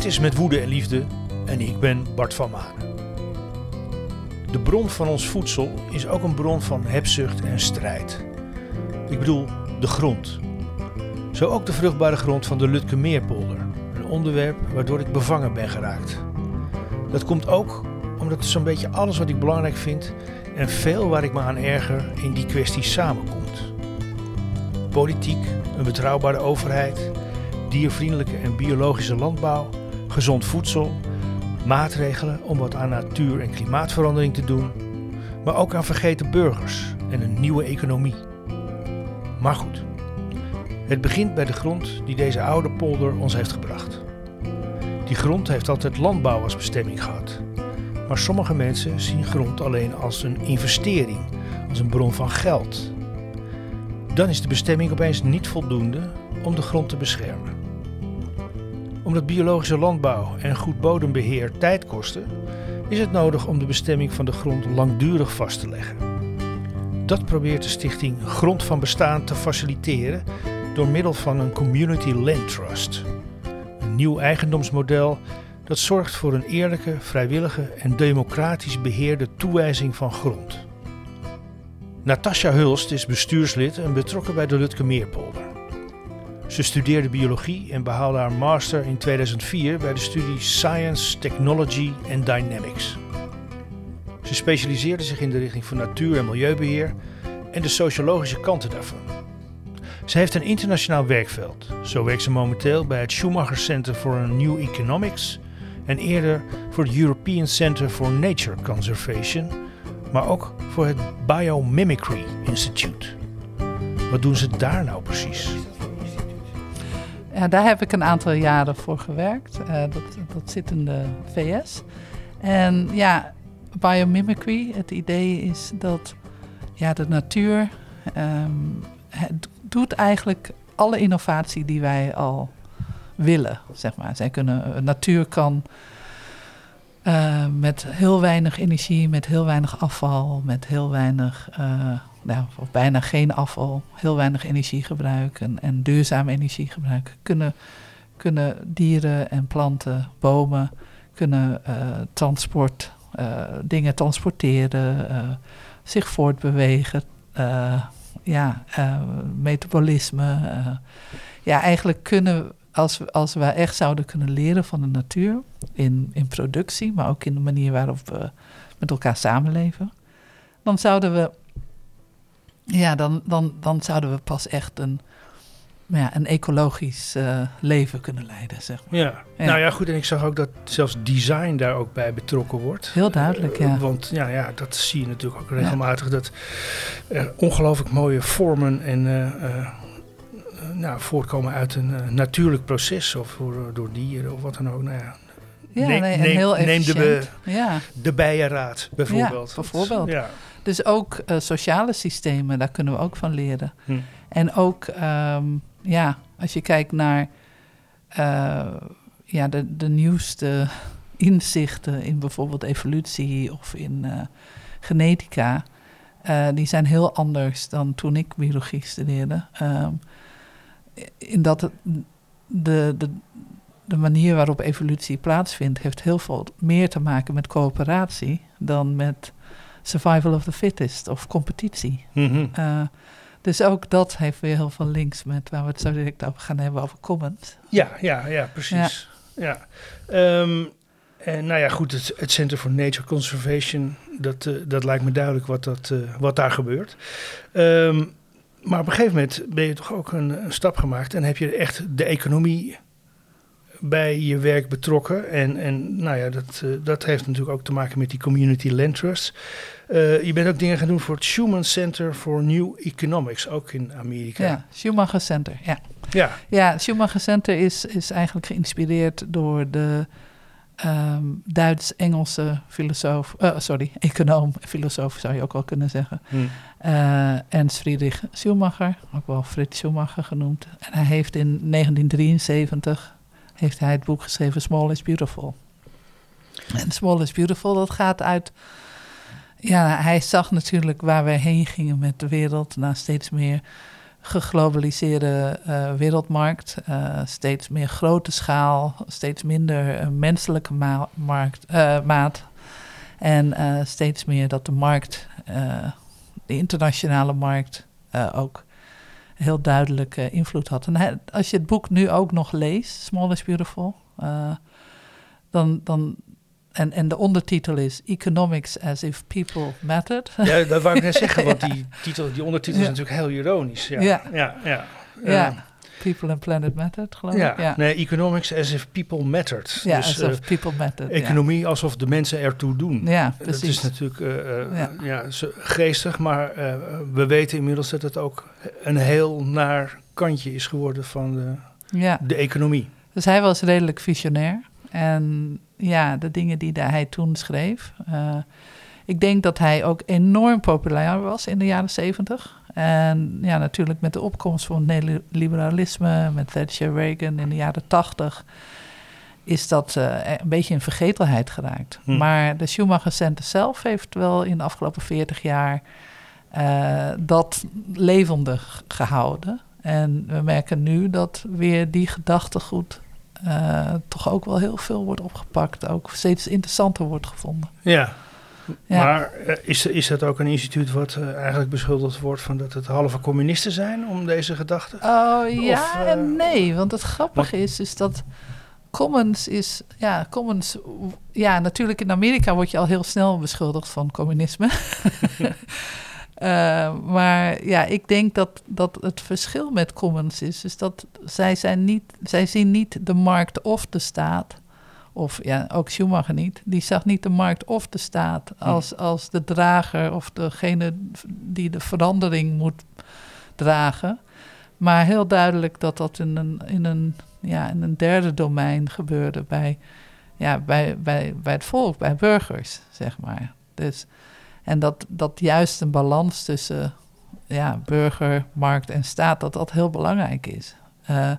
Dit is Met Woede en Liefde en ik ben Bart van Maan. De bron van ons voedsel is ook een bron van hebzucht en strijd. Ik bedoel, de grond. Zo ook de vruchtbare grond van de Lutke Meerpolder. Een onderwerp waardoor ik bevangen ben geraakt. Dat komt ook omdat zo'n beetje alles wat ik belangrijk vind en veel waar ik me aan erger in die kwestie samenkomt. Politiek, een betrouwbare overheid, diervriendelijke en biologische landbouw, gezond voedsel, maatregelen om wat aan natuur- en klimaatverandering te doen, maar ook aan vergeten burgers en een nieuwe economie. Maar goed, het begint bij de grond die deze oude polder ons heeft gebracht. Die grond heeft altijd landbouw als bestemming gehad. Maar sommige mensen zien grond alleen als een investering, als een bron van geld. Dan is de bestemming opeens niet voldoende om de grond te beschermen. Omdat biologische landbouw en goed bodembeheer tijd kosten, is het nodig om de bestemming van de grond langdurig vast te leggen. Dat probeert de stichting Grond van Bestaan te faciliteren door middel van een Community Land Trust. Een nieuw eigendomsmodel dat zorgt voor een eerlijke, vrijwillige en democratisch beheerde toewijzing van grond. Natasja Hulst is bestuurslid en betrokken bij de Lutke Meerpolder. Ze studeerde biologie en behaalde haar master in 2004 bij de studie Science, Technology and Dynamics. Ze specialiseerde zich in de richting van natuur- en milieubeheer en de sociologische kanten daarvan. Ze heeft een internationaal werkveld. Zo werkt ze momenteel bij het Schumacher Center for New Economics en eerder voor het European Center for Nature Conservation, maar ook voor het Biomimicry Institute. Wat doen ze daar nou precies? Ja, daar heb ik een aantal jaren voor gewerkt. Uh, dat, dat zit in de VS. En ja, biomimicry, het idee is dat ja, de natuur um, doet eigenlijk alle innovatie die wij al willen, zeg maar. Zij kunnen, natuur kan uh, met heel weinig energie, met heel weinig afval, met heel weinig, uh, nou, of bijna geen afval, heel weinig energiegebruik en, en duurzaam energiegebruik, kunnen, kunnen dieren en planten, bomen, kunnen uh, transport, dingen transporteren, zich voortbewegen, ja, metabolisme. ja, eigenlijk kunnen als, we, als we echt zouden kunnen leren van de natuur in, in productie, maar ook in de manier waarop we met elkaar samenleven, dan zouden we, ja, dan, dan, dan zouden we pas echt een, ja, een ecologisch uh, leven kunnen leiden, zeg maar. Ja. ja. nou ja, goed. En ik zag ook dat zelfs design daar ook bij betrokken wordt. Heel duidelijk, ja. Uh, want ja, ja, dat zie je natuurlijk ook regelmatig. Ja. Dat er ongelooflijk mooie vormen en uh, nou, voortkomen uit een natuurlijk proces of door, door dieren of wat dan ook. Nou ja, ja, neem, nee, neem, heel neem de, ja. de bijenraad bijvoorbeeld. Ja, bijvoorbeeld. Ja. Dus ook uh, sociale systemen, daar kunnen we ook van leren. Hm. En ook, um, ja, als je kijkt naar uh, ja, de, de nieuwste inzichten in bijvoorbeeld evolutie of in genetica, die zijn heel anders dan toen ik biologie studeerde. Um, in dat de, de, de manier waarop evolutie plaatsvindt, heeft heel veel meer te maken met coöperatie dan met survival of the fittest of competitie. Mm -hmm. uh, dus ook dat heeft weer heel veel links met waar we het zo direct over gaan hebben over commons. Ja, ja, ja, precies. Ja. ja. Um, en nou ja, goed, het, het, Center for Nature Conservation, dat, uh, dat lijkt me duidelijk wat, dat, uh, wat daar gebeurt. Um, maar op een gegeven moment ben je toch ook een, een, stap gemaakt en heb je echt de economie bij je werk betrokken. En, en nou ja, dat, uh, dat heeft natuurlijk ook te maken met die Community Land Trust. Uh, je bent ook dingen gaan doen voor het Schumann Center for New Economics, ook in Amerika. Ja, Schumacher Center, ja. Ja, ja Schumacher Center is, is eigenlijk geïnspireerd door de um, Duits-Engelse filosoof, uh, sorry, econoom, filosoof zou je ook wel kunnen zeggen. Hmm. Uh, Ernst Friedrich Schumacher, ook wel Fritz Schumacher genoemd. En hij heeft in 1973 heeft hij het boek geschreven Small is Beautiful. En Small is Beautiful, dat gaat uit... Ja, hij zag natuurlijk waar we heen gingen met de wereld. naar steeds meer geglobaliseerde uh, wereldmarkt. Uh, steeds meer grote schaal, steeds minder uh, menselijke maat. En steeds meer dat de markt, de internationale markt, ook heel duidelijk invloed had. En als je het boek nu ook nog leest, Small is Beautiful, dan, dan, en, en de ondertitel is Economics as if people mattered. Ja, dat wou ik net zeggen, want die, titel, die ondertitel is natuurlijk heel ironisch. Ja, ja, ja. ja. Ja. People and Planet Mattered, geloof ik. Ja, nee, economics as if people mattered. Ja, dus, as if people mattered. Economie alsof de mensen ertoe doen. Ja, precies. Dat is natuurlijk uh, ja. geestig, maar uh, we weten inmiddels dat het ook een heel naar kantje is geworden van de, ja. de economie. Dus hij was redelijk visionair. En ja, de dingen die hij toen schreef. Uh, ik denk dat hij ook enorm populair was in de jaren zeventig. En ja, natuurlijk met de opkomst van het liberalisme, met Thatcher Reagan in de jaren tachtig, is dat uh, een beetje in vergetelheid geraakt. Hm. Maar de Schumacher Center zelf heeft wel in de afgelopen 40 jaar uh, dat levendig gehouden. En we merken nu dat weer die gedachtegoed uh, toch ook wel heel veel wordt opgepakt. Ook steeds interessanter wordt gevonden. Ja, Maar uh, is, is dat ook een instituut wat uh, eigenlijk beschuldigd wordt van dat het halve communisten zijn om deze gedachten? Oh ja en nee, want het grappige is, is dat Commons is, ja, Commons, ja, natuurlijk in Amerika word je al heel snel beschuldigd van communisme. Uh, maar ja, ik denk dat, dat het verschil met commons is, is dat zij, zijn niet, zij zien niet de markt of de staat, of ja, ook Schumacher niet, die zag niet de markt of de staat als, als de drager of degene die de verandering moet dragen. Maar heel duidelijk dat dat in een, in een, ja, in een derde domein gebeurde bij, ja, bij, bij, bij het volk, bij burgers, zeg maar. Dus en dat, dat juist een balans tussen ja, burger, markt en staat, dat dat heel belangrijk is. Uh,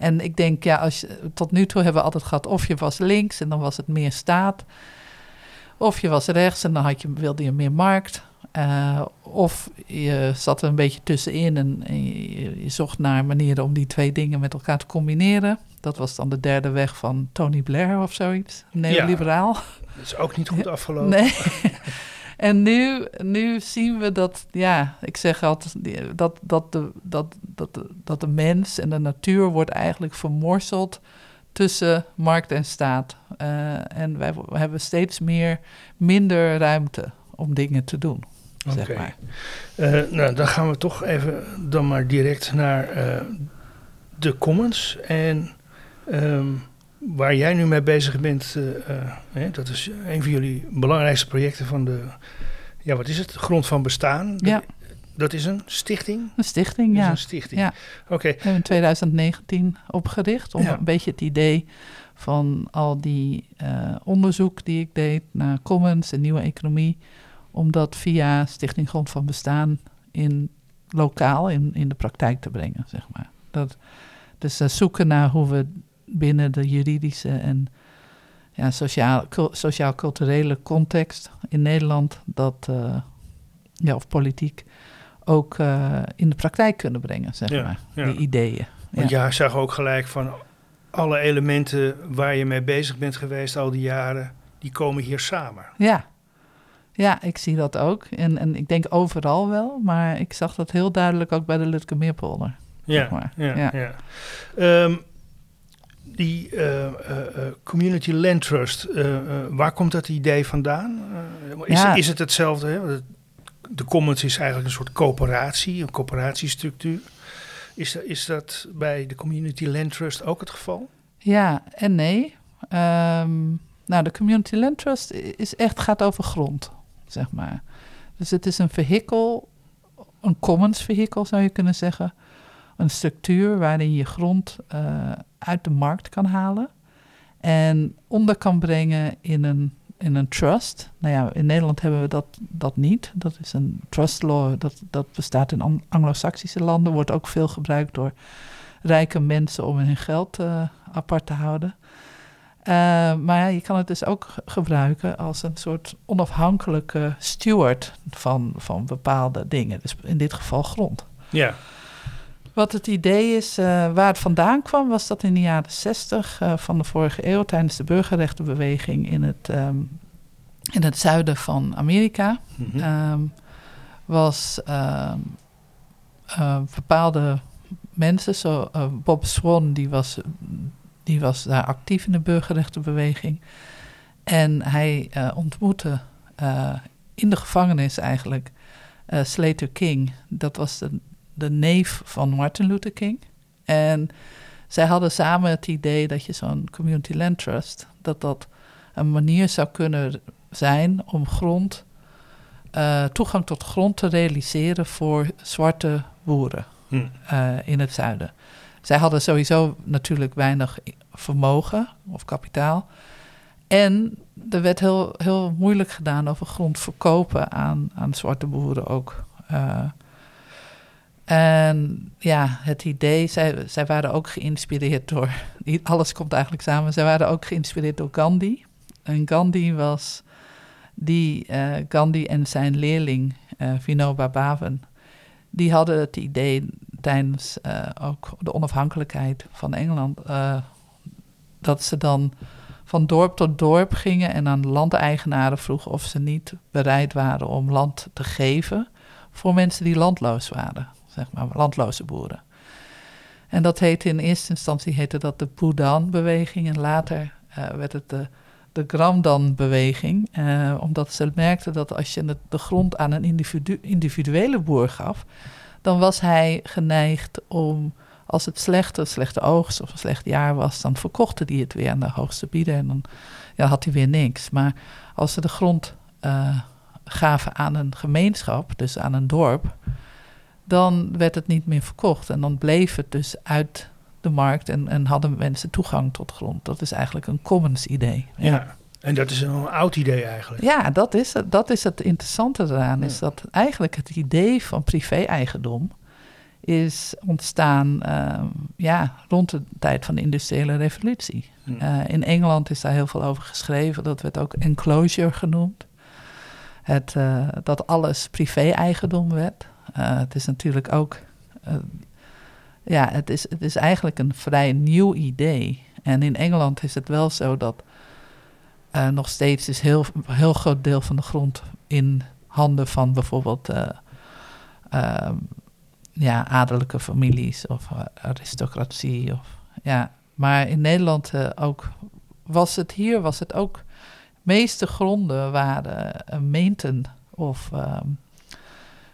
en ik denk, ja, als je, tot nu toe hebben we altijd gehad, of je was links en dan was het meer staat. Of je was rechts en dan had je, wilde je meer markt. Uh, of je zat er een beetje tussenin en, en je, je, zocht naar manieren om die twee dingen met elkaar te combineren. Dat was dan de derde weg van Tony Blair of zoiets, neoliberaal. Ja, dat is ook niet goed afgelopen. Nee. En nu, nu zien we dat, ja, ik zeg altijd, dat, dat, de, dat, dat, de, dat de mens en de natuur wordt eigenlijk vermorseld tussen markt en staat. Uh, en wij hebben steeds meer, minder ruimte om dingen te doen. Oké. Zeg maar. Uh, nou, dan gaan we toch even dan maar direct naar uh, de comments. En um, waar jij nu mee bezig bent, uh, dat is een van jullie belangrijkste projecten van de, ja, wat is het? Grond van Bestaan. Ja. Dat is een stichting? Een stichting, ja. een stichting. Ja. Oké. We hebben in 2019 opgericht om een beetje het idee van al die uh, onderzoek die ik deed naar commons en nieuwe economie, om dat via Stichting Grond van Bestaan in lokaal in, in de praktijk te brengen, zeg maar. Dat, dus uh, zoeken naar hoe we binnen de juridische en ja, sociaal-culturele context in Nederland dat, uh, ja, of politiek ook uh, in de praktijk kunnen brengen, zeg ja, maar, ja. die ideeën. Want ja. jij zag ook gelijk van alle elementen waar je mee bezig bent geweest al die jaren, die komen hier samen. Ja, ja, ik zie dat ook. En, en ik denk overal wel, maar ik zag dat heel duidelijk ook bij de Lutke Meerpolder. Ja, zeg maar. ja, ja. Um, die uh, uh, Community Land Trust, waar komt dat idee vandaan? is, is het hetzelfde? Hè? De Commons is eigenlijk een soort coöperatie, een coöperatiestructuur. Is, is dat bij de Community Land Trust ook het geval? Ja en nee. Um, nou, de Community Land Trust is echt, gaat over grond, zeg maar. Dus het is een vehikel, een commons vehikel zou je kunnen zeggen een structuur waarin je grond uh, uit de markt kan halen en onder kan brengen in een, in een trust. Nou ja, in Nederland hebben we dat, dat niet. Dat is een trust law, dat, dat bestaat in Anglo-Saxische landen, wordt ook veel gebruikt door rijke mensen om hun geld uh, apart te houden. Uh, maar ja, je kan het dus ook gebruiken als een soort onafhankelijke steward van, van bepaalde dingen. Dus in dit geval grond. Ja. Wat het idee is, uh, waar het vandaan kwam, was dat in de jaren 60 uh, van de vorige eeuw, tijdens de burgerrechtenbeweging in het, um, in het zuiden van Amerika, mm -hmm. um, was uh, bepaalde mensen, zo Bob Swan, die was, die was daar actief in de burgerrechtenbeweging. En hij ontmoette in de gevangenis eigenlijk Slater King. Dat was de de neef van Martin Luther King. En zij hadden samen het idee dat je zo'n community land trust, dat dat een manier zou kunnen zijn om grond, uh, toegang tot grond te realiseren voor zwarte boeren hm. uh, in het zuiden. Zij hadden sowieso natuurlijk weinig vermogen of kapitaal. En er werd heel, heel moeilijk gedaan over grond verkopen aan, aan zwarte boeren ook. Uh, en ja, het idee, zij, zij waren ook geïnspireerd door, alles komt eigenlijk samen, zij waren ook geïnspireerd door Gandhi. En Gandhi was die, uh, Gandhi en zijn leerling uh, Vinoba Bhavan, die hadden het idee tijdens uh, ook de onafhankelijkheid van Engeland, dat ze dan van dorp tot dorp gingen en aan landeigenaren vroegen of ze niet bereid waren om land te geven voor mensen die landloos waren zeg maar, landloze boeren. En dat heette in eerste instantie heette dat de Boudan-beweging en later uh, werd het de, de Gramdan-beweging. Uh, omdat ze merkten dat als je de grond aan een individu individuele boer gaf, dan was hij geneigd om, als het slechte, slechte oogst of een slecht jaar was, dan verkochten die het weer aan de hoogste bieder en dan ja, had hij weer niks. Maar als ze de grond uh, gaven aan een gemeenschap, dus aan een dorp, dan werd het niet meer verkocht. En dan bleef het dus uit de markt en, en hadden mensen toegang tot grond. Dat is eigenlijk een commons idee. Ja, en dat is een oud idee eigenlijk. Ja, dat is het, dat is het interessante eraan. Is dat eigenlijk het idee van privé-eigendom is ontstaan uh, ja, rond de tijd van de industriële revolutie. Uh, in Engeland is daar heel veel over geschreven. Dat werd ook enclosure genoemd. Het, uh, dat alles privé-eigendom werd. Uh, het is natuurlijk ook. Uh, ja, het is, het is eigenlijk een vrij nieuw idee. En in Engeland is het wel zo dat uh, nog steeds is heel, heel groot deel van de grond in handen van bijvoorbeeld ehm, ja, adellijke families of aristocratie. Of, ja. Maar in Nederland ook was het hier, was het ook. meeste gronden waren meenten of. Ehm,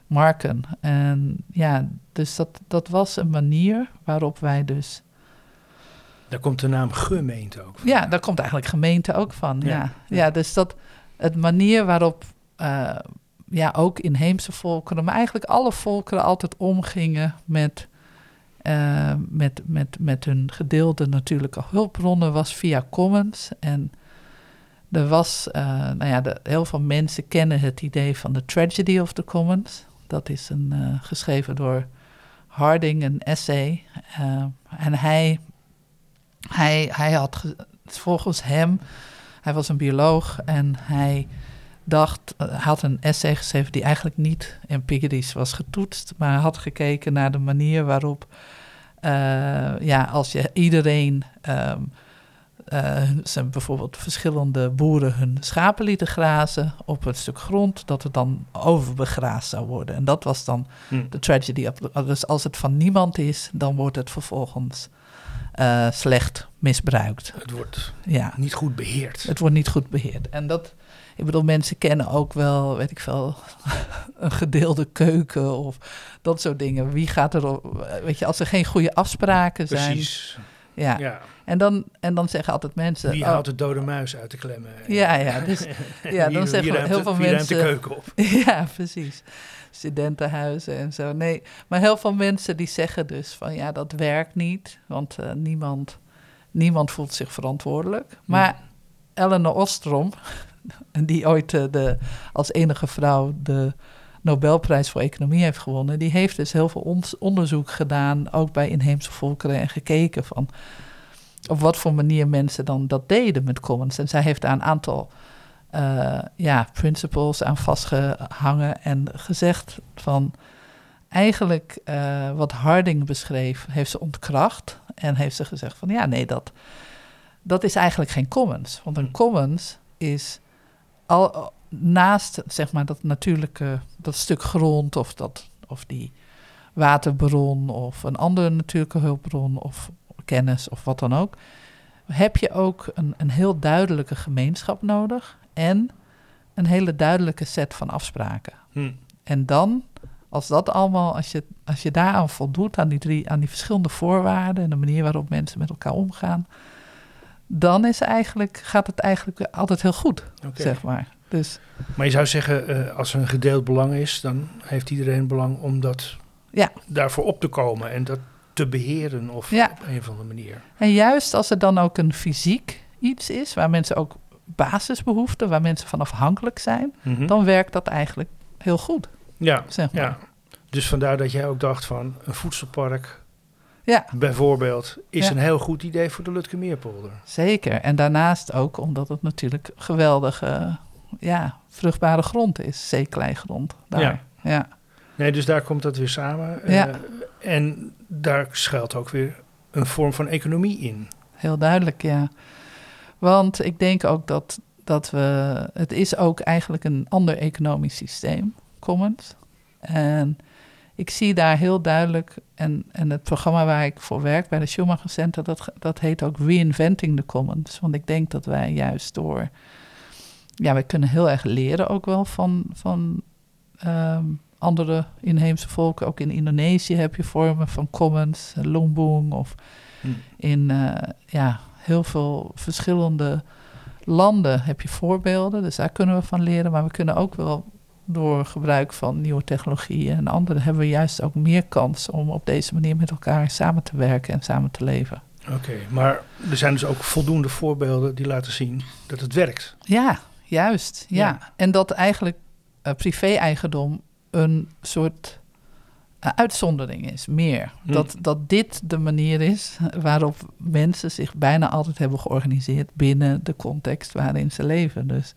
marken. En ja, dus dat, dat was een manier waarop wij dus. Daar komt de naam gemeente ook van. Ja, daar komt eigenlijk gemeente ook van. Ja, ja. dus dat het manier waarop uh, ja, ook inheemse volkeren, maar eigenlijk alle volkeren altijd omgingen met, uh, met, met, met hun gedeelde natuurlijke hulpbronnen was via commons. En er was, uh, nou ja, de, heel veel mensen kennen het idee van de tragedy of the commons. Dat is een, uh, geschreven door Harding, een essay. Uh, en hij, hij, hij had volgens hem, hij was een bioloog en hij dacht, uh, had een essay geschreven die eigenlijk niet empirisch was getoetst, maar had gekeken naar de manier waarop, ja, als je iedereen um, uh, ze bijvoorbeeld verschillende boeren hun schapen lieten grazen op een stuk grond, dat het dan overbegraasd zou worden. En dat was dan hmm. de tragedy. Dus als het van niemand is, dan wordt het vervolgens uh, slecht misbruikt. Het wordt ja. niet goed beheerd. Het wordt niet goed beheerd. En dat, ik bedoel, mensen kennen ook wel, weet ik veel, een gedeelde keuken of dat soort dingen. Wie gaat er, weet je, als er geen goede afspraken zijn. Precies. Ja. ja. En, dan, en dan zeggen altijd mensen... Wie oh, haalt de dode muis uit de klemmen? Ja, ja. Dus, ja dan zeggen heel veel mensen... de keuken op? ja, precies. Studentenhuizen en zo. Nee, maar heel veel mensen die zeggen dus van... ja, dat werkt niet, want uh, niemand, niemand voelt zich verantwoordelijk. Maar ja. Eleanor Ostrom, die ooit uh, de, als enige vrouw... de Nobelprijs voor Economie heeft gewonnen, die heeft dus heel veel onderzoek gedaan, ook bij inheemse volkeren, en gekeken van op wat voor manier mensen dan dat deden met commons. En zij heeft daar een aantal uh, ja, principles aan vastgehangen en gezegd van eigenlijk uh, wat Harding beschreef, heeft ze ontkracht. En heeft ze gezegd van ja, nee, dat, dat is eigenlijk geen commons. Want een Hm. commons is al naast zeg maar dat natuurlijke, dat stuk grond of, dat, of die waterbron of een andere natuurlijke hulpbron of kennis of wat dan ook, heb je ook een, een heel duidelijke gemeenschap nodig en een hele duidelijke set van afspraken. Hm. En dan, als dat allemaal, als je, als je daaraan voldoet, aan die, drie, aan die verschillende voorwaarden en de manier waarop mensen met elkaar omgaan, dan is eigenlijk, gaat het eigenlijk altijd heel goed, zeg maar. Dus Maar je zou zeggen, eh, als er een gedeeld belang is, dan heeft iedereen belang om dat Ja. daarvoor op te komen en dat te beheren of Ja. op een of andere manier. En juist als er dan ook een fysiek iets is, waar mensen ook basisbehoeften, waar mensen van afhankelijk zijn, Mhm. dan werkt dat eigenlijk heel goed, ja, zeg maar. ja. Dus vandaar dat jij ook dacht van een voedselpark Ja, bijvoorbeeld is Ja. een heel goed idee voor de Lutkemeerpolder. zeker. En daarnaast ook omdat het natuurlijk geweldige, ja, vruchtbare grond is, zeekleigrond. Daar. Ja. ja. Nee, dus daar komt dat weer samen. Ja. Eh, en daar schuilt ook weer een vorm van economie in. Heel duidelijk, ja. Want ik denk ook dat, dat we... Het is ook eigenlijk een ander economisch systeem, commons. En ik zie daar heel duidelijk... En, en het programma waar ik voor werk bij de Schumacher Center... Dat, dat heet ook Reinventing the Commons. Want ik denk dat wij juist door... Ja, we kunnen heel erg leren ook wel van... van ehm, andere inheemse volken. Ook in Indonesië heb je vormen van commons, eh, Lombong of Hm. in eh, ja, heel veel verschillende landen heb je voorbeelden. Dus daar kunnen we van leren. Maar we kunnen ook wel door gebruik van nieuwe technologieën en andere... hebben we juist ook meer kans om op deze manier met elkaar samen te werken en samen te leven. Oké, maar er zijn dus ook voldoende voorbeelden die laten zien dat het werkt. Ja, juist. Ja. Ja. En dat eigenlijk eh, privé-eigendom een soort eh, uitzondering is, meer. Hm. Dat, dat dit de manier is waarop mensen zich bijna altijd hebben georganiseerd binnen de context waarin ze leven. Dus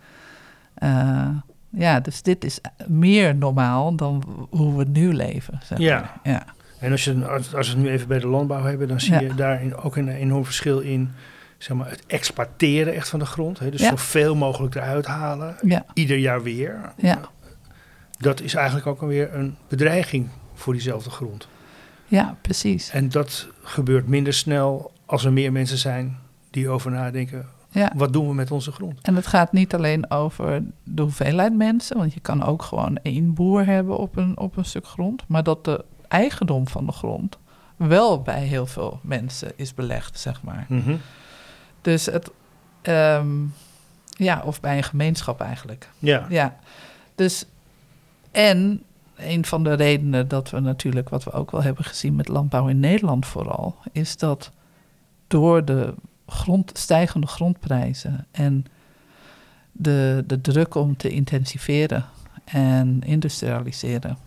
eh, ja, dus dit is meer normaal dan hoe we nu leven. Zeg Ja. maar. ja. En als, je, als, als we het nu even bij de landbouw hebben, dan zie Ja. je daarin ook een enorm verschil in zeg maar, het exploiteren echt van de grond. Hè? Dus Ja. zoveel mogelijk eruit halen, Ja, ieder jaar weer. ja, Dat is eigenlijk ook alweer een bedreiging voor diezelfde grond. ja, precies. En dat gebeurt minder snel als er meer mensen zijn die over nadenken. Ja. Wat doen we met onze grond? En het gaat niet alleen over de hoeveelheid mensen, want je kan ook gewoon één boer hebben op een, op een stuk grond, maar dat de eigendom van de grond wel bij heel veel mensen is belegd, zeg maar. Mhm. Dus het, ehm, ja, of bij een gemeenschap eigenlijk. Ja. Ja, dus en een van de redenen dat we natuurlijk, wat we ook wel hebben gezien met landbouw in Nederland vooral, is dat door de grond, stijgende grondprijzen en de, de druk om te intensiveren en industrialiseren.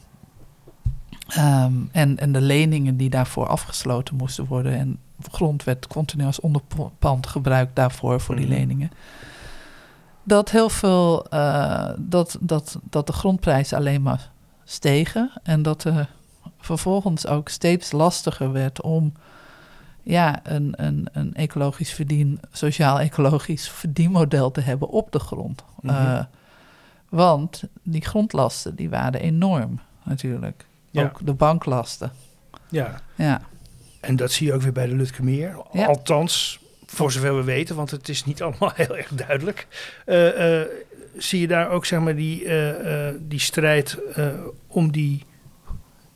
ehm, en, en de leningen die daarvoor afgesloten moesten worden. En grond werd continu als onderpand gebruikt daarvoor, voor die Mhm. leningen. Dat heel veel, eh, dat, dat, dat de grondprijzen alleen maar stegen. En dat er vervolgens ook steeds lastiger werd om ja, een, een, een ecologisch verdien, sociaal-ecologisch verdienmodel te hebben op de grond. Mhm. Eh, want die grondlasten die waren enorm natuurlijk. Ja. Ook de banklasten. ja. Ja, En dat zie je ook weer bij de Lutkemeer. Ja. Althans, voor zover we weten, want het is niet allemaal heel erg duidelijk. Eh, eh, zie je daar ook zeg maar, die, eh, die strijd om die,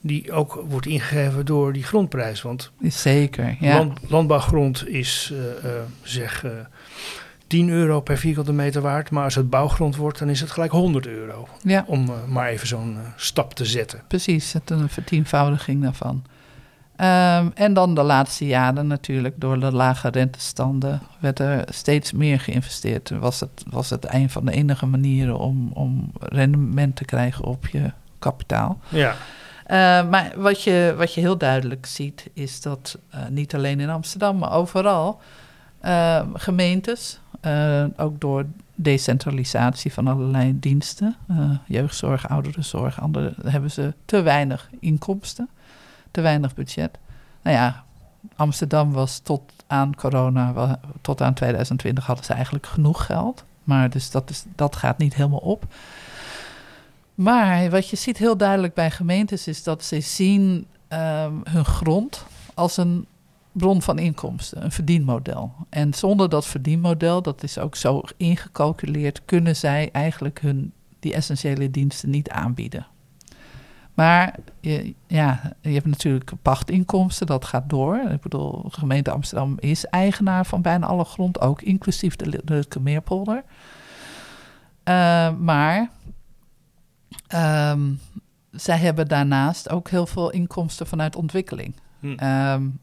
die ook wordt ingegeven door die grondprijs. Want zeker. Ja, land, landbouwgrond is zeg eh 10 euro per vierkante meter waard. Maar als het bouwgrond wordt, dan is het gelijk 100 euro. ja Om maar even zo'n stap te zetten. precies. Het een vertienvoudiging daarvan. Ehm, en dan de laatste jaren natuurlijk, door de lage rentestanden, werd er steeds meer geïnvesteerd. Was het, was het een van de enige manieren om, om rendement te krijgen op je kapitaal. Ja, Eh, maar wat je, wat je heel duidelijk ziet, is dat eh, niet alleen in Amsterdam, maar overal eh, gemeentes, eh, ook door decentralisatie van allerlei diensten. Uh, jeugdzorg, ouderenzorg, andere hebben ze te weinig inkomsten, te weinig budget. Nou ja, Amsterdam was tot aan corona, tot aan 2020 hadden ze eigenlijk genoeg geld. Maar dus dat, is, dat gaat niet helemaal op. Maar wat je ziet heel duidelijk bij gemeentes is dat ze zien um, hun grond als een bron van inkomsten, een verdienmodel. En zonder dat verdienmodel, dat is ook zo ingecalculeerd, kunnen zij eigenlijk hun die essentiële diensten niet aanbieden. Maar je, ja, je hebt natuurlijk pachtinkomsten, dat gaat door. Ik bedoel, de gemeente Amsterdam is eigenaar van bijna alle grond, ook inclusief de, de Meerpolder. Uh, maar um, zij hebben daarnaast ook heel veel inkomsten vanuit ontwikkeling. Hm. Um,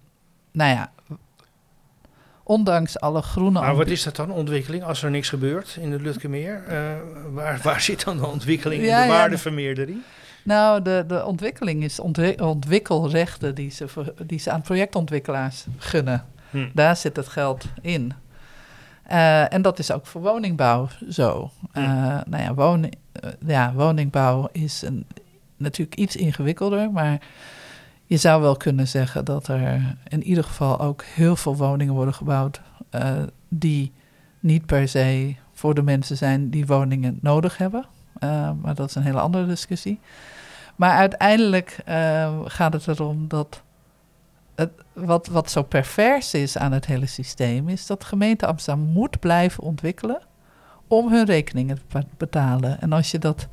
nou ja, ondanks alle groene... Maar wat is dat dan, ontwikkeling, als er niks gebeurt in de Lutkemeer? Uh, waar, waar zit dan de ontwikkeling in de waardevermeerdering? Nou, de, de ontwikkeling is ontwikkelrechten die ze, die ze aan projectontwikkelaars gunnen. Hm. Daar zit het geld in. Uh, en dat is ook voor woningbouw zo. Uh, nou ja, woning, ja, woningbouw is een, natuurlijk iets ingewikkelder, maar je zou wel kunnen zeggen dat er in ieder geval ook heel veel woningen worden gebouwd die niet per se voor de mensen zijn die woningen nodig hebben. Uh, maar dat is een hele andere discussie. Maar uiteindelijk uh, gaat het erom dat het, wat, wat zo pervers is aan het hele systeem, is dat gemeente Amsterdam moet blijven ontwikkelen om hun rekeningen te betalen. En als je dat,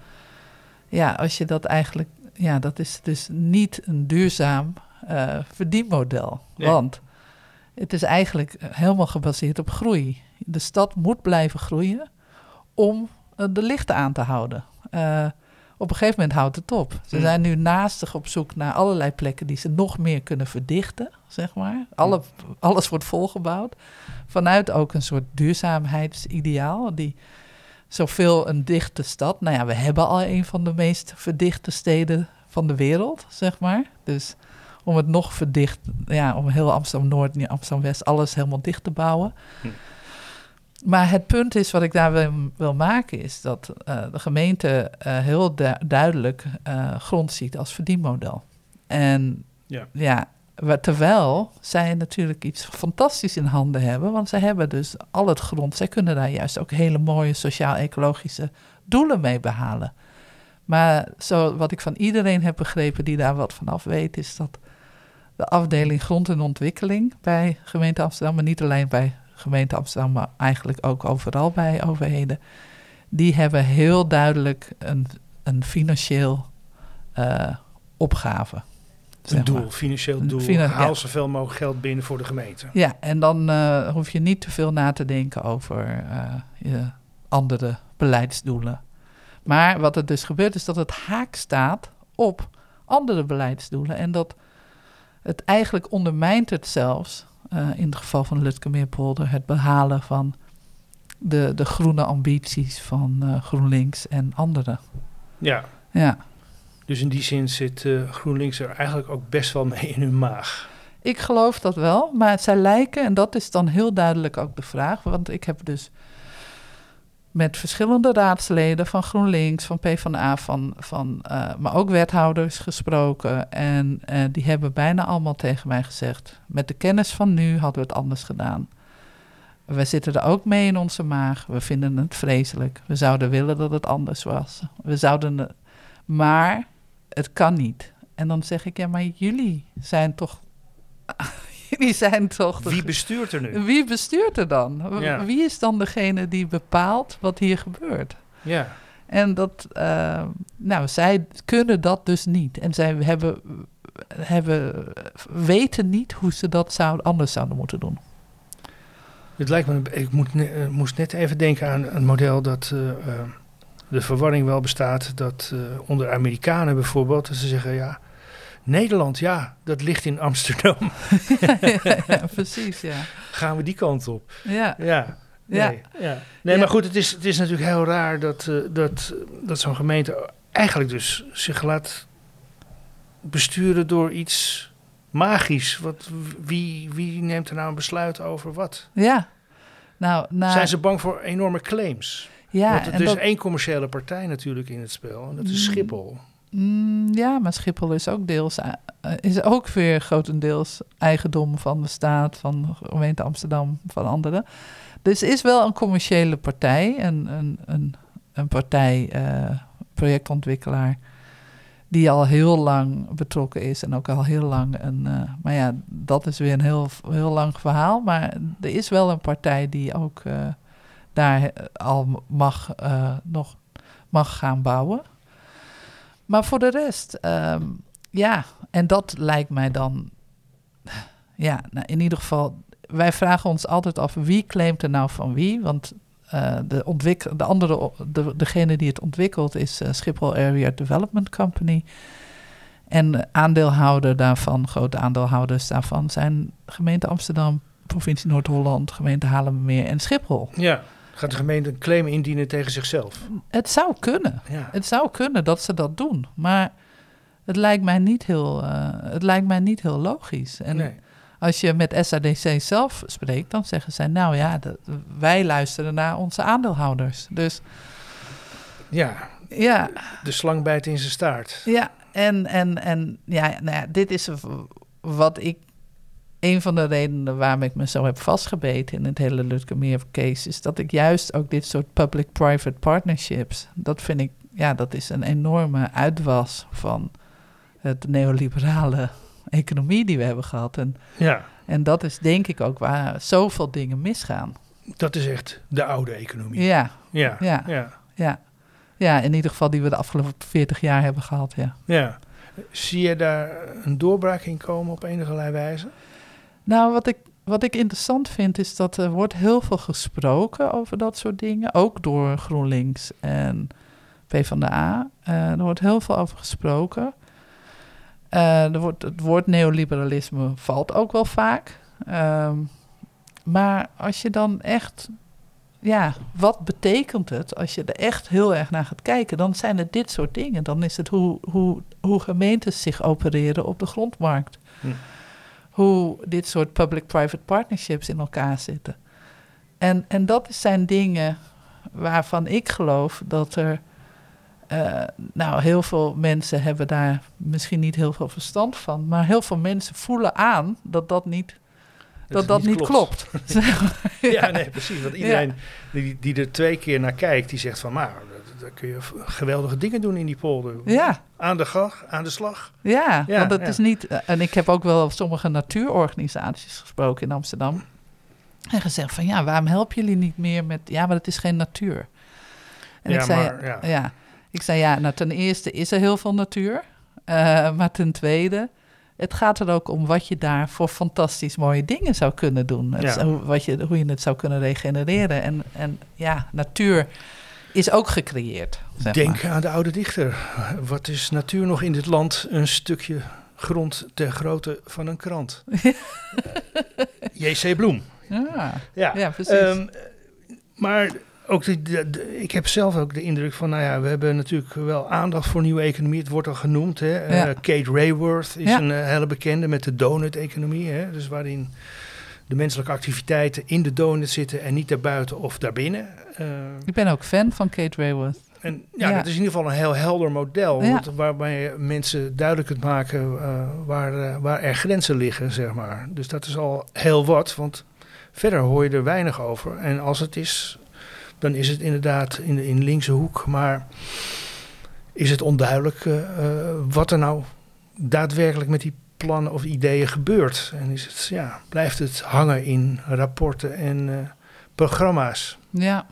ja, als je dat eigenlijk ja, dat is dus niet een duurzaam uh, verdienmodel. Want het is eigenlijk helemaal gebaseerd op groei. De stad moet blijven groeien om de lichten aan te houden. Uh, op een gegeven moment houdt het op. Ze zijn nu naastig op zoek naar allerlei plekken die ze nog meer kunnen verdichten, zeg maar. Alle, alles wordt volgebouwd. Vanuit ook een soort duurzaamheidsideaal. Die, zoveel een dichte stad. Nou ja, we hebben al een van de meest verdichte steden van de wereld, zeg maar. Dus om het nog verdicht, ja, om heel Amsterdam-Noord en Amsterdam-West alles helemaal dicht te bouwen. Hm. Maar het punt is, wat ik daar wil, wil maken, is dat uh, de gemeente uh, heel duidelijk uh, grond ziet als verdienmodel. En ja, ja terwijl zij natuurlijk iets fantastisch in handen hebben, want zij hebben dus al het grond. Zij kunnen daar juist ook hele mooie sociaal-ecologische doelen mee behalen. Maar zo, wat ik van iedereen heb begrepen die daar wat van af weet, is dat de afdeling grond en ontwikkeling bij gemeente Amsterdam, maar niet alleen bij gemeente Amsterdam, maar eigenlijk ook overal bij overheden, die hebben heel duidelijk een, een financieel uh, opgave. Een doel, financieel doel. Finan Haal zoveel mogelijk geld binnen voor de gemeente. Ja, en dan uh, hoef je niet te veel na te denken over uh, je andere beleidsdoelen. Maar wat er dus gebeurt is dat het haak staat op andere beleidsdoelen. En dat het eigenlijk ondermijnt het zelfs, uh, in het geval van Lutkemeerpolder, het behalen van de, de groene ambities van GroenLinks en anderen. Ja. Ja. Dus in die zin zit uh, GroenLinks er eigenlijk ook best wel mee in hun maag. Ik geloof dat wel, maar zij lijken, en dat is dan heel duidelijk ook de vraag, want ik heb dus met verschillende raadsleden van GroenLinks, van PvdA, van, van, uh, maar ook wethouders gesproken. En uh, die hebben bijna allemaal tegen mij gezegd: met de kennis van nu hadden we het anders gedaan. We zitten er ook mee in onze maag. We vinden het vreselijk. We zouden willen dat het anders was. We zouden. Maar het kan niet. En dan zeg ik, ja, maar jullie zijn toch... jullie zijn toch... Wie bestuurt er nu? Wie bestuurt er dan? Wie is dan degene die bepaalt wat hier gebeurt? Ja. En dat, uh, nou, zij kunnen dat dus niet. En zij hebben, hebben, weten niet hoe ze dat zou, anders zouden moeten doen. Het lijkt me, ik moet, uh, moest net even denken aan een model dat uh, de verwarring wel bestaat dat onder Amerikanen bijvoorbeeld, dat ze zeggen ja, Nederland, ja, dat ligt in Amsterdam. ja, precies, ja. Gaan we die kant op? Ja. Ja. Nee, ja. nee maar goed, het is, het is natuurlijk heel raar dat, uh, dat, dat zo'n gemeente eigenlijk dus zich laat besturen door iets magisch. Wat, wie, wie neemt er nou een besluit over wat? Ja, Nou, na, Zijn ze bang voor enorme claims? ja, Want er is dat- één commerciële partij natuurlijk in het spel. En dat is Schiphol. Mm, ja, maar Schiphol is ook deels eh, is ook weer grotendeels eigendom van de staat, van de gemeente Amsterdam, van anderen. Dus is wel een commerciële partij, een, een, een, een partij, eh, projectontwikkelaar, die al heel lang betrokken is en ook al heel lang een. eh, maar ja, dat is weer een heel, heel lang verhaal. Maar er is wel een partij die ook daar al mag, nog mag gaan bouwen. Maar voor de rest, ehm, ja, en dat lijkt mij dan, ja, nou, in ieder geval, wij vragen ons altijd af wie claimt er nou van wie, want eh, de, ontwik- de andere, de, degene die het ontwikkelt is eh, Schiphol Area Development Company. En de aandeelhouder daarvan, grote aandeelhouders daarvan, zijn gemeente Amsterdam, provincie Noord-Holland, gemeente Haarlemmermeer en Schiphol. Ja. Gaat de gemeente een claim indienen tegen zichzelf? Het zou kunnen. Ja. Het zou kunnen dat ze dat doen, maar het lijkt mij niet heel, eh, het lijkt mij niet heel logisch. En nee. als je met SADC zelf spreekt, dan zeggen zij, nou ja, dat, wij luisteren naar onze aandeelhouders. Dus Ja, ja, de slang bijt in zijn staart. ja en, en, en ja, nou ja, dit is wat ik, een van de redenen waarom ik me zo heb vastgebeten in het hele Lutkemeer case, is dat ik juist ook dit soort public-private partnerships, dat vind ik, ja, dat is een enorme uitwas van het neoliberale economie die we hebben gehad. En, Ja, en dat is denk ik ook waar zoveel dingen misgaan. dat is echt de oude economie. Ja, Ja, Ja. ja. ja. Ja, in ieder geval die we de afgelopen 40 jaar hebben gehad, ja. ja. Zie je daar een doorbraak in komen op enige wijze? Nou, wat ik, wat ik interessant vind is dat er wordt heel veel gesproken over dat soort dingen. Ook door GroenLinks en PvdA. Eh er wordt heel veel over gesproken. Eh, er wordt, het woord neoliberalisme valt ook wel vaak. Ehm, maar als je dan echt... Ja, wat betekent het als je er echt heel erg naar gaat kijken? Dan zijn het dit soort dingen. Dan is het hoe, hoe, hoe gemeentes zich opereren op de grondmarkt Hm. Hoe dit soort public-private partnerships in elkaar zitten. En, en dat zijn dingen waarvan ik geloof dat er. eh, nou, heel veel mensen hebben daar misschien niet heel veel verstand van, maar heel veel mensen voelen aan dat dat niet, dat dat niet klopt. Ja, nee, precies. Want iedereen die, die er twee keer naar kijkt, die zegt van... maar daar kun je geweldige dingen doen in die polder. ja, Aan de gang, aan de slag. ja, Ja, want ja. is niet. eh, En ik heb ook wel sommige natuurorganisaties gesproken in Amsterdam. En gezegd van ja, waarom helpen jullie niet meer met. Ja, maar het is geen natuur. En Ja, ik zei, maar, ja. ja. ik zei ja, nou ten eerste is er heel veel natuur. Eh, maar ten tweede, het gaat er ook om wat je daar voor fantastisch mooie dingen zou kunnen doen. Ja. wat je, hoe je het zou kunnen regenereren. En, en ja, natuur is ook gecreëerd. Zeg Denk maar. aan de oude dichter. Wat is natuur nog in dit land? Een stukje grond ter grootte van een krant. J.C. Bloem. Ja, Ja, ja precies. Ehm, maar ook de, de- de- ik heb zelf ook de indruk van, nou ja, we hebben natuurlijk wel aandacht voor nieuwe economie. Het wordt al genoemd. Hè? Eh. Kate Rayworth is Ja. een eh, hele bekende met de donut-economie. Hè? Dus waarin de menselijke activiteiten in de donut zitten en niet daarbuiten of daarbinnen. Eh, ik ben ook fan van Kate Rayworth. en ja, Ja. dat is in ieder geval een heel helder model. Ja. waarbij mensen duidelijk kunt maken eh, waar, eh, waar er grenzen liggen, zeg maar. Dus dat is al heel wat, want verder hoor je er weinig over. En als het is, dan is het inderdaad in de in linkse hoek. Maar is het onduidelijk wat er nou daadwerkelijk met die plannen of ideeën gebeurt. En is het, ja, blijft het hangen in rapporten en eh, programma's. Ja.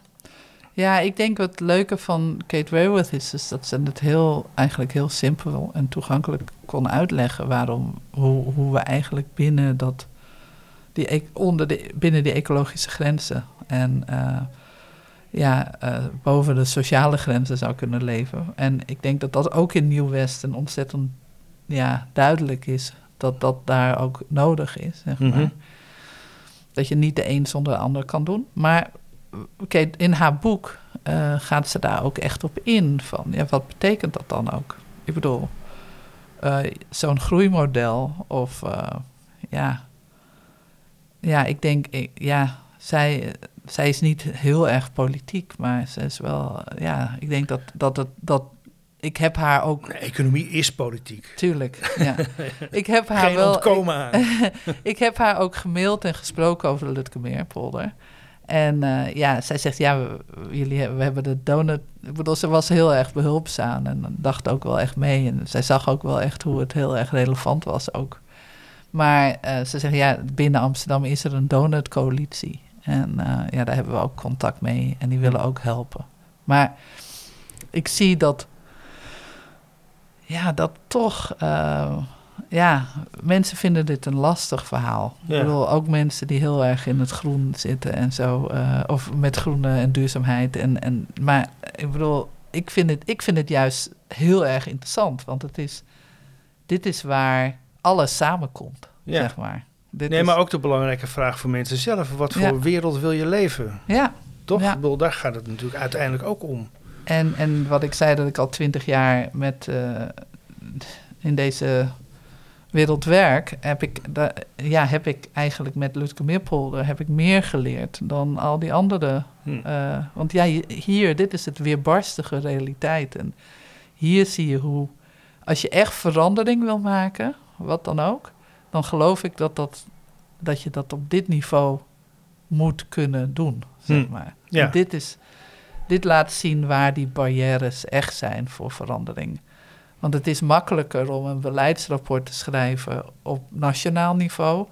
ja, ik denk wat het leuke van Kate Rayworth is, is dat ze het heel, eigenlijk heel simpel en toegankelijk kon uitleggen waarom, hoe, hoe we eigenlijk binnen dat, die, e- onder de, binnen die ecologische grenzen en eh, ja, eh, boven de sociale grenzen zou kunnen leven. En ik denk dat dat ook in Nieuw-West een ontzettend ja, duidelijk is dat dat daar ook nodig is, zeg maar. Mhm. Dat je niet de een zonder de ander kan doen. Maar oké, in haar boek eh, gaat ze daar ook echt op in. Van, ja, wat betekent dat dan ook? Ik bedoel, eh, zo'n groeimodel of eh, ja... Ja, ik denk, ik- ja, zij, zij is niet heel erg politiek, maar ze is wel, ja, ik denk dat, dat, het, dat ik heb haar ook. economie is politiek. Tuurlijk, ja. ik heb haar Geen wel. ontkomen aan. ik heb haar ook gemaild en gesproken over de Lutkemeerpolder. En eh, ja, zij zegt, ja, we, jullie, hebben- we hebben de donut... Ik bedoel, ze was heel erg behulpzaam en dacht ook wel echt mee. En zij zag ook wel echt hoe het heel erg relevant was ook. Maar eh, ze zegt, ja, binnen Amsterdam is er een donutcoalitie. En eh, ja, daar hebben we ook contact mee en die willen ook helpen. Maar ik zie dat... Ja, dat toch... eh, ja, mensen vinden dit een lastig verhaal. Ja. Ik bedoel, ook mensen die heel erg in het groen zitten en zo. eh, of met groene en duurzaamheid. En, en, maar ik bedoel, ik vind, het, ik vind het juist heel erg interessant. Want het is, dit is waar alles samenkomt, Ja. zeg maar. Dit Nee, is- maar ook de belangrijke vraag voor mensen zelf. Wat voor Ja. wereld wil je leven? Ja, Toch? Ik bedoel, daar gaat het natuurlijk uiteindelijk ook om. En, en wat ik zei, dat ik al twintig jaar met, eh, in deze wereld werk, heb ik, da- ja, heb ik eigenlijk met Lutke Meerpolder heb ik meer geleerd dan al die andere. Hm. eh, want ja, hier, dit is het weerbarstige realiteit. En hier zie je hoe, als je echt verandering wil maken, wat dan ook, dan geloof ik dat, dat, dat je dat op dit niveau moet kunnen doen, zeg Hm. maar. Ja. En Dit, is, dit laat zien waar die barrières echt zijn voor verandering. Want het is makkelijker om een beleidsrapport te schrijven op nationaal niveau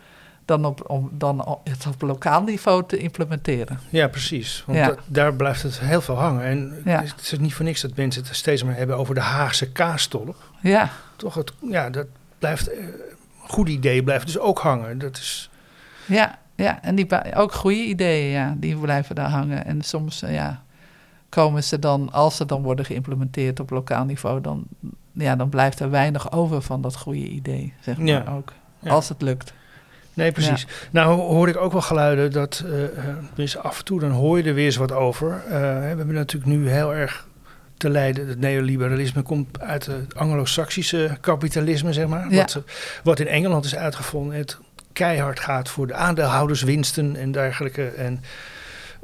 dan, op, om, dan het op lokaal niveau te implementeren. Ja, precies. Want Ja. daar blijft het heel veel hangen. En Ja. het is niet voor niks dat mensen het steeds maar hebben over de Haagse kaastolk. Ja, Toch, het, ja, dat blijft... eh, Een goed idee blijft dus ook hangen. Dat is... ja, ja. En die, ook goede ideeën, ja, die blijven daar hangen. En soms, eh, ja, komen ze dan, als ze dan worden geïmplementeerd op lokaal niveau, dan, ja, dan blijft er weinig over van dat goede idee, zeg maar Ja. ook. Ja. Als het lukt. Nee, precies. Nou hoor ik ook wel geluiden dat, eh, tenminste af en toe dan hoor je er weer eens wat over. Eh, we hebben natuurlijk nu heel erg te lijden, het neoliberalisme komt uit het anglo-saxische kapitalisme, zeg maar. Ja. Wat, wat in Engeland is uitgevonden, het keihard gaat voor de aandeelhouderswinsten en dergelijke. En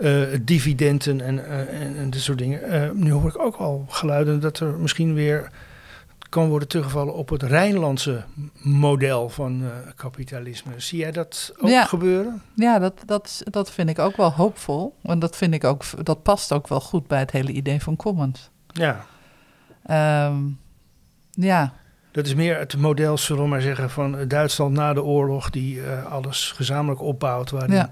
eh, dividenden en, eh, en, en dit soort dingen. Eh, nu hoor ik ook al geluiden dat er misschien weer kan worden teruggevallen op het Rijnlandse model van kapitalisme. Zie jij dat ook Ja. gebeuren? Ja, dat, dat, dat vind ik ook wel hoopvol. En dat vind ik ook, dat past ook wel goed bij het hele idee van commons. Ja, Ehm, ja, dat is meer het model, zullen we maar zeggen, van Duitsland na de oorlog, die alles gezamenlijk opbouwt, waarin ja,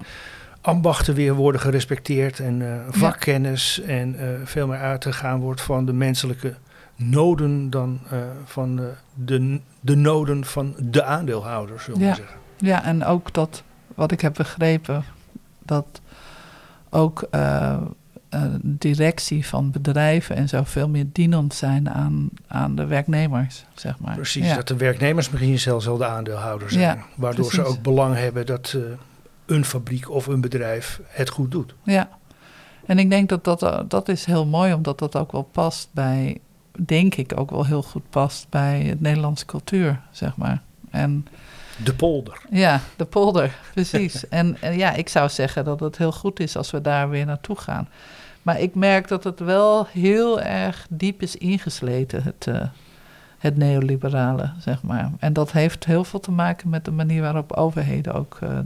ambachten weer worden gerespecteerd en eh, vakkennis en eh, veel meer uitgegaan wordt van de menselijke noden dan eh, van de, de, de noden van de aandeelhouders, zullen we Ja. zeggen. ja, en ook dat, wat ik heb begrepen, dat ook directie van bedrijven en zo veel meer dienend zijn aan, aan de werknemers, zeg maar. Precies, Ja. dat de werknemers misschien zelfs wel de aandeelhouders zijn. Waardoor ze ook belang hebben dat een fabriek of een bedrijf het goed doet. Ja, en ik denk dat dat, eh, dat is heel mooi, omdat dat ook wel past bij, denk ik ook wel heel goed past bij het Nederlandse cultuur, zeg maar. En De polder. ja, de polder, precies. en, en ja, ik zou zeggen dat het heel goed is als we daar weer naartoe gaan. Maar ik merk dat het wel heel erg diep is ingesleten, het, eh, het neoliberale, zeg maar. En dat heeft heel veel te maken met de manier waarop overheden ook, eh,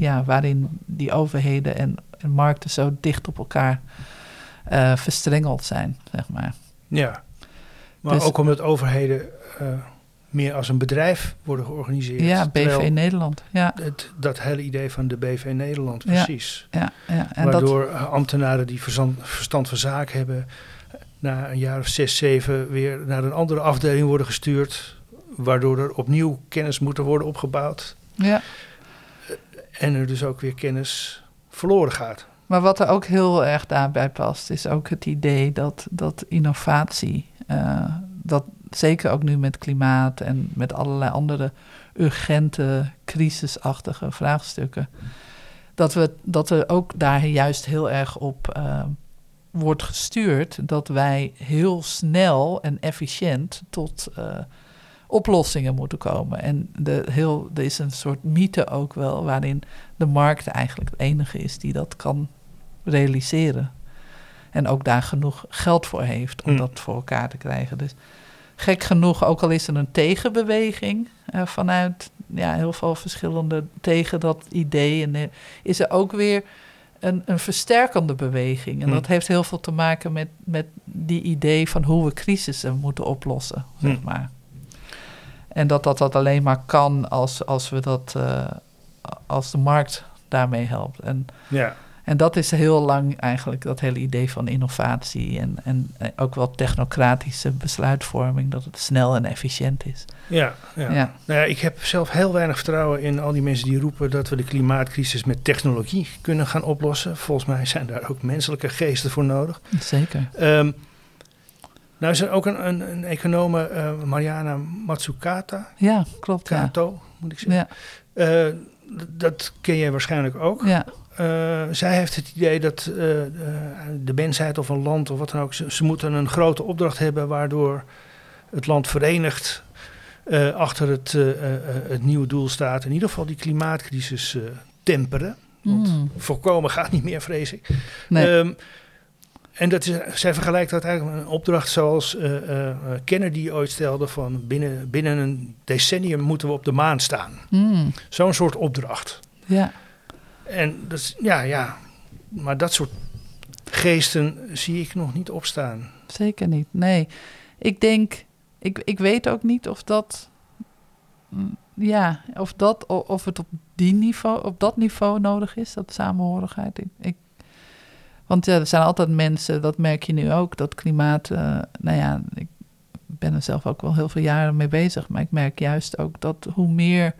ja, waarin die overheden en, en markten zo dicht op elkaar eh, verstrengeld zijn, zeg maar. Ja. Maar Dus- ook omdat overheden eh, meer als een bedrijf worden georganiseerd. Ja, BV Nederland. Ja, Het, dat hele idee van de BV Nederland, precies. ja, ja. En Waardoor eh, ambtenaren die verzand- verstand van zaak hebben, na een jaar of zes, zeven weer naar een andere afdeling worden gestuurd. Waardoor er opnieuw kennis moet worden opgebouwd. ja. En er dus ook weer kennis verloren gaat. Maar wat er ook heel erg daarbij past, is ook het idee dat, dat innovatie, eh, dat zeker ook nu met klimaat en met allerlei andere urgente, crisisachtige vraagstukken, dat, we, dat er ook daar juist heel erg op eh, wordt gestuurd dat wij heel snel en efficiënt tot eh, oplossingen moeten komen. En de, heel, er is een soort mythe ook wel waarin de markt eigenlijk het enige is die dat kan realiseren. En ook daar genoeg geld voor heeft om Hmm. dat voor elkaar te krijgen. Dus gek genoeg, ook al is er een tegenbeweging eh, vanuit ja, heel veel verschillende tegen dat idee, en, eh, is er ook weer een, een versterkende beweging. En Hmm. dat heeft heel veel te maken met, met die idee van hoe we crisissen moeten oplossen, zeg Hmm. maar. En dat dat, dat alleen maar kan als, als we dat, eh, als de markt daarmee helpt. En Ja, en dat is heel lang eigenlijk dat hele idee van innovatie en, en eh, ook wel technocratische besluitvorming, dat het snel en efficiënt is. ja, ja. Ja. Nou ja, ik heb zelf heel weinig vertrouwen in al die mensen die roepen dat we de klimaatcrisis met technologie kunnen gaan oplossen. Volgens mij zijn daar ook menselijke geesten voor nodig. Zeker. Ehm, nou is er ook een, een, een econome, eh, Mariana Matsukata, Ja, klopt. Ja. Kato moet ik zeggen. Ja, Eh, dat ken jij waarschijnlijk ook. ja, Eh, zij heeft het idee dat de- mensheid of een land of wat dan ook, ze, ze moeten een grote opdracht hebben waardoor het land verenigd achter het, het nieuwe doel staat. In ieder geval die klimaatcrisis temperen. Want Mm. voorkomen gaat niet meer, vrees ik. nee. Ehm, en dat is, zij vergelijkt dat eigenlijk met een opdracht zoals eh, eh, Kennedy ooit stelde van binnen, binnen een decennium moeten we op de maan staan. Mm. Zo'n soort opdracht. ja, En dat is, ja, ja, maar dat soort geesten zie ik nog niet opstaan. zeker niet. Nee, ik denk, ik, ik weet ook niet of dat, mm, ja, of dat, of het op die niveau, op dat niveau nodig is, dat samenhorigheid. Ik, ik, want ja, er zijn altijd mensen, dat merk je nu ook, dat klimaat, eh, nou ja, ik ben er zelf ook wel heel veel jaren mee bezig, maar ik merk juist ook dat hoe meer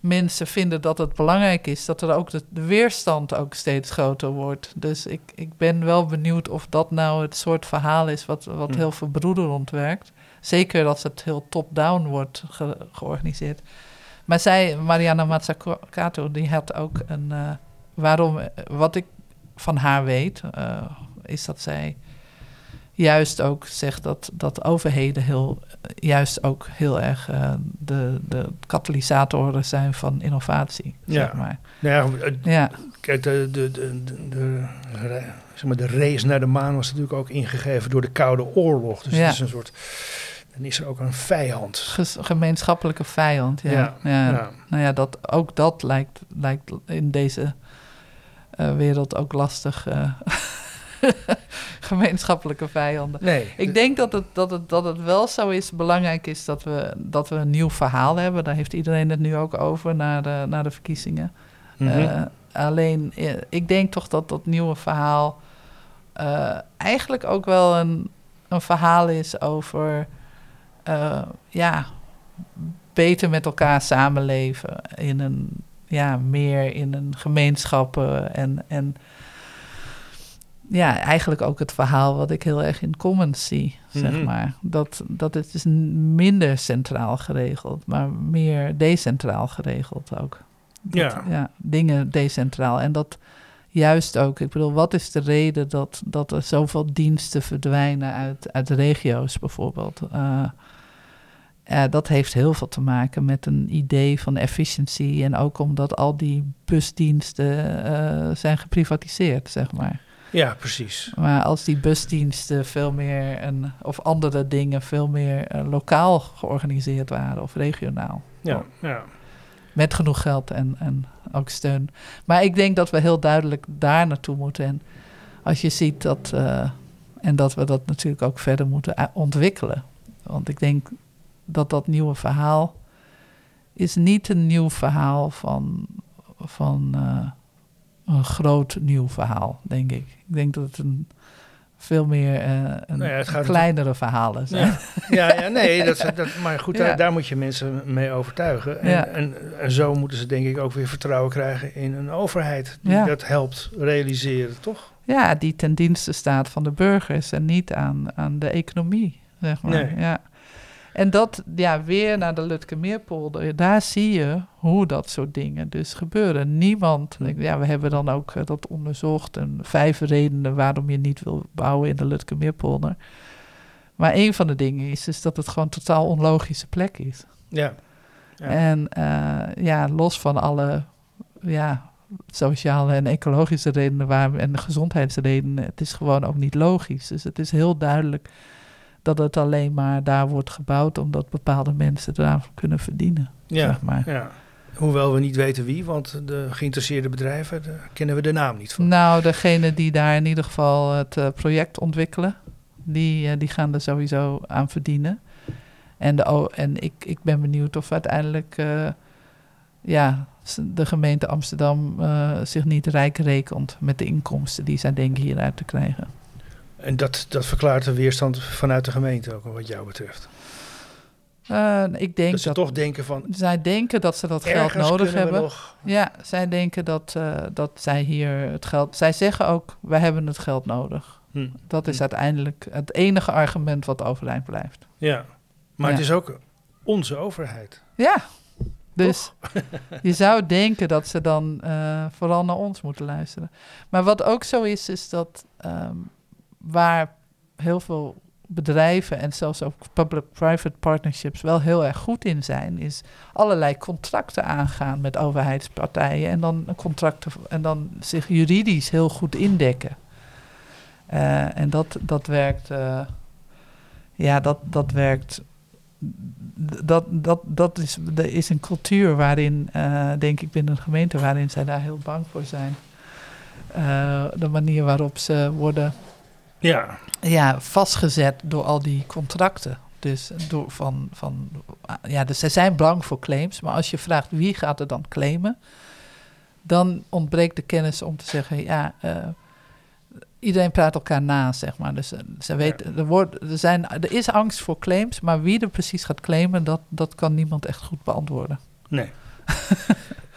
mensen vinden dat het belangrijk is, dat er ook de, de weerstand ook steeds groter wordt. Dus ik, ik ben wel benieuwd of dat nou het soort verhaal is wat, wat Hm. heel verbroederend werkt. Zeker als het heel top-down wordt ge- georganiseerd. Maar zij, Mariana Mazzucato, die had ook een... eh, waarom, eh, wat ik van haar weet, eh, is dat zij juist ook zegt dat, dat overheden heel, juist ook heel erg eh, de, de katalysatoren zijn van innovatie, Ja. zeg maar. Nou ja, eh, Ja, kijk, de, de, de, de, zeg maar, de race naar de maan was natuurlijk ook ingegeven door de Koude Oorlog. Dus Ja. het is een soort. Dan is er ook een vijand. ges- gemeenschappelijke vijand, ja. Ja, ja. Nou ja, dat, ook dat lijkt, lijkt in deze eh, wereld ook lastig. eh, gemeenschappelijke vijanden. Nee. Ik denk dat het, dat, het, dat het wel zo is, belangrijk is dat we, dat we een nieuw verhaal hebben. Daar heeft iedereen het nu ook over na de, na de verkiezingen. Mhm. Eh, alleen, eh, ik denk toch dat dat nieuwe verhaal eh, eigenlijk ook wel een, een verhaal is over eh, ja, beter met elkaar samenleven. In een, ja, meer in een gemeenschap eh, en, en ja, eigenlijk ook het verhaal wat ik heel erg in Commons zie, zeg Mhm. maar. Dat, dat het is minder centraal geregeld, maar meer decentraal geregeld ook. Dat, Ja. dingen decentraal. En dat juist ook, ik bedoel, wat is de reden dat, dat er zoveel diensten verdwijnen uit, uit regio's bijvoorbeeld? Eh, eh, dat heeft heel veel te maken met een idee van efficiëntie en ook omdat al die busdiensten eh, zijn geprivatiseerd, zeg maar. ja, precies. Maar als die busdiensten veel meer, een, of andere dingen veel meer eh, lokaal georganiseerd waren of regionaal. Ja, ja. Met genoeg geld en, en ook steun. Maar ik denk dat we heel duidelijk daar naartoe moeten. En als je ziet dat, en dat we dat natuurlijk ook verder moeten ontwikkelen. Want ik denk dat dat nieuwe verhaal is niet een nieuw verhaal van, van eh, een groot nieuw verhaal, denk ik. Ik denk dat het een veel meer eh, een Nou ja, kleinere verhalen zijn. Ja, ja, ja nee, dat, dat, maar goed, daar, daar moet je mensen mee overtuigen. En, en, en zo moeten ze denk ik ook weer vertrouwen krijgen in een overheid die dat helpt realiseren, toch? Ja, die ten dienste staat van de burgers en niet aan, aan de economie, zeg maar. Nee. Ja. En dat, ja, weer naar de Lutkemeerpolder, daar zie je hoe dat soort dingen dus gebeuren. Niemand, ja, we hebben dan ook eh, dat onderzocht en vijf redenen waarom je niet wil bouwen in de Lutkemeerpolder. Maar een van de dingen is, is dat het gewoon een totaal onlogische plek is. Ja. Ja. En eh, ja, los van alle ja, sociale en ecologische redenen en de gezondheidsredenen. Het is gewoon ook niet logisch. Dus het is heel duidelijk dat het alleen maar daar wordt gebouwd omdat bepaalde mensen eraan kunnen verdienen. Ja, zeg maar. ja. Hoewel we niet weten wie, want de geïnteresseerde bedrijven, daar kennen we de naam niet van. Nou, degene die daar in ieder geval het eh, project ontwikkelen, die, eh, die gaan er sowieso aan verdienen. En, de, en ik, ik ben benieuwd of uiteindelijk eh, ja, de gemeente Amsterdam zich niet rijk rekent met de inkomsten die zij denken hieruit te krijgen. En dat, dat verklaart de weerstand vanuit de gemeente ook, wat jou betreft. Eh, ik denk dat ze dat, toch denken van, zij denken dat ze dat geld nodig hebben. nog... Ja, zij denken dat, eh, dat zij hier het geld. Zij zeggen ook: wij hebben het geld nodig. Hm, Dat is hm. uiteindelijk het enige argument wat overeind blijft. Ja, maar Ja. het is ook onze overheid. Ja, dus je zou denken dat ze dan eh, vooral naar ons moeten luisteren. Maar wat ook zo is, is dat ehm, waar heel veel bedrijven en zelfs ook public-private partnerships wel heel erg goed in zijn, is allerlei contracten aangaan met overheidspartijen en dan contracten en dan zich juridisch heel goed indekken. Eh, en dat, dat werkt, eh, ja, dat, dat werkt dat, dat, dat is, er is een cultuur waarin, eh, denk ik, binnen de gemeente, waarin zij daar heel bang voor zijn. De manier waarop ze worden Ja, ja, vastgezet door al die contracten. Dus door van, van ja, dus zij zijn bang voor claims, maar als je vraagt wie gaat er dan claimen, dan ontbreekt de kennis om te zeggen, ja, eh, iedereen praat elkaar na, zeg maar. Dus eh, ze weten, er, wordt, er, zijn, er is angst voor claims, maar wie er precies gaat claimen, dat, dat kan niemand echt goed beantwoorden. nee.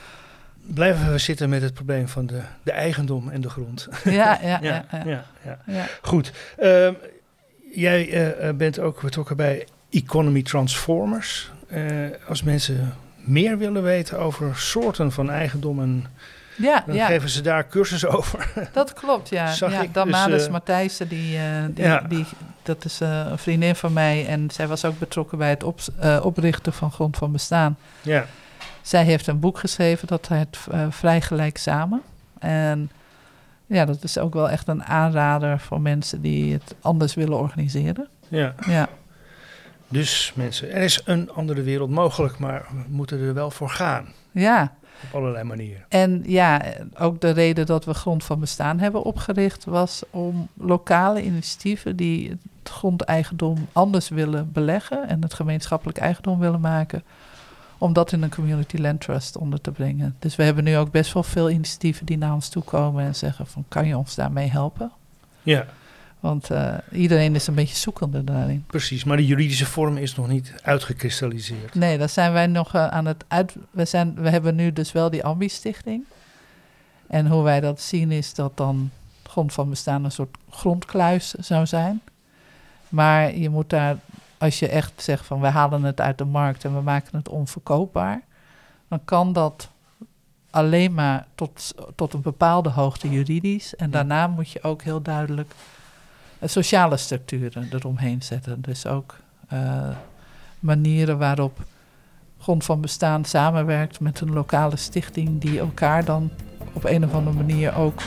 Blijven we zitten met het probleem van de, de eigendom en de grond. Ja, ja, ja. ja, ja, ja, ja. ja. Goed. Ehm, jij eh, eh, bent ook betrokken bij Economy Transformers. Eh, als mensen meer willen weten over soorten van eigendom, en, Ja, dan ja, geven ze daar cursus over. dat klopt, ja. Zag ja ik Damaris dus, eh, Matthijssen, die, eh, die, Ja. die, dat is eh, een vriendin van mij en zij was ook betrokken bij het op, eh, oprichten van Grond van Bestaan. ja, Zij heeft een boek geschreven, dat heet eh, Vrij Gelijk Samen. En ja, dat is ook wel echt een aanrader voor mensen die het anders willen organiseren. ja. Ja, Dus mensen, er is een andere wereld mogelijk, maar we moeten er wel voor gaan. ja. Op allerlei manieren. En ja, ook de reden dat we Grond van Bestaan hebben opgericht was om lokale initiatieven die het grondeigendom anders willen beleggen en het gemeenschappelijk eigendom willen maken, om dat in een community land trust onder te brengen. Dus we hebben nu ook best wel veel initiatieven die naar ons toe komen en zeggen van kan je ons daarmee helpen? Ja, Want eh, iedereen is een beetje zoekende daarin. precies. Maar de juridische vorm is nog niet uitgekristalliseerd. Nee, daar zijn wij nog eh, aan het uit. We, zijn, we hebben nu dus wel die Ambi-stichting. En hoe wij dat zien is dat dan grond van bestaan een soort grondkluis zou zijn. Maar je moet daar, als je echt zegt van we halen het uit de markt en we maken het onverkoopbaar, dan kan dat alleen maar tot, tot een bepaalde hoogte juridisch. En daarna moet je ook heel duidelijk sociale structuren eromheen zetten. Dus ook eh, manieren waarop grond van bestaan samenwerkt met een lokale stichting die elkaar dan op een of andere manier ook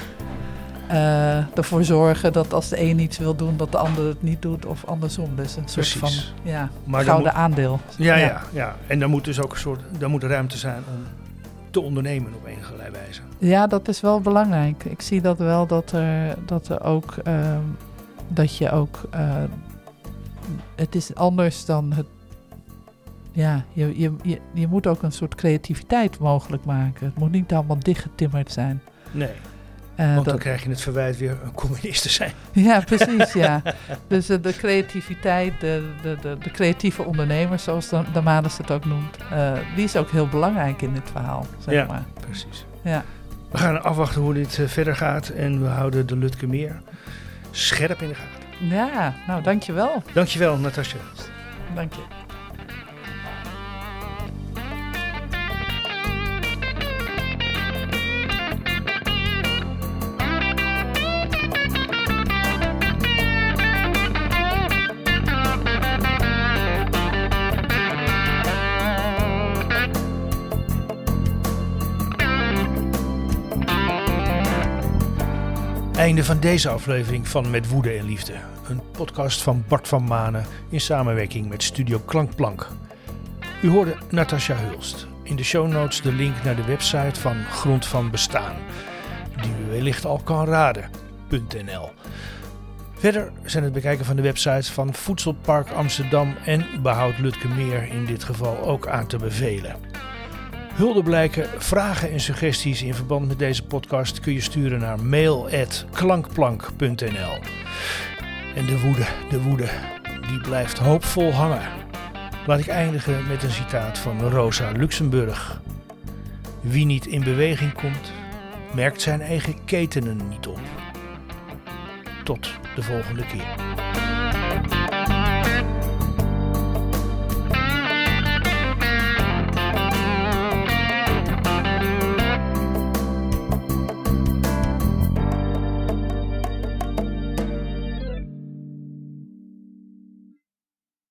eh, ervoor zorgen dat als de een iets wil doen, dat de ander het niet doet of andersom. Dus een soort Precies. van ja, Maar gouden moet- aandeel. Ja, ja, ja. En dan moet dus ook een soort, dan moet ruimte zijn om te ondernemen op enige wijze. Ja, dat is wel belangrijk. Ik zie dat wel dat er, dat er ook ehm, dat je ook eh, het is anders dan het. Ja, je, je, je, je moet ook een soort creativiteit mogelijk maken. Het moet niet allemaal dichtgetimmerd zijn. Nee, Eh, want dat- dan krijg je het verwijt weer een communist te zijn. Ja, precies, ja. Dus eh, de creativiteit, de, de, de, de creatieve ondernemer, zoals de, Damaris het ook noemt, eh, die is ook heel belangrijk in dit verhaal, zeg Ja. maar. Precies. Ja. We gaan afwachten hoe dit verder gaat en we houden de Lutkemeer scherp in de gaten. ja, nou dankjewel. Dankjewel, Natasja. Dank je. Van deze aflevering van Met Woede en Liefde. Een podcast van Bart van Manen in samenwerking met Studio Klankplank. U hoorde Natasja Hulst. In de show notes de link naar de website van Grond van Bestaan, die u wellicht al kan raden.nl. Verder zijn het bekijken van de websites van Voedselpark Amsterdam en Behoud Lutkemeer in dit geval ook aan te bevelen. Hulde blijken, vragen en suggesties in verband met deze podcast kun je sturen naar mail.klankplank.nl. En de woede, de woede, die blijft hoopvol hangen. Laat ik eindigen met een citaat van Rosa Luxemburg. Wie niet in beweging komt, merkt zijn eigen ketenen niet op. Tot de volgende keer.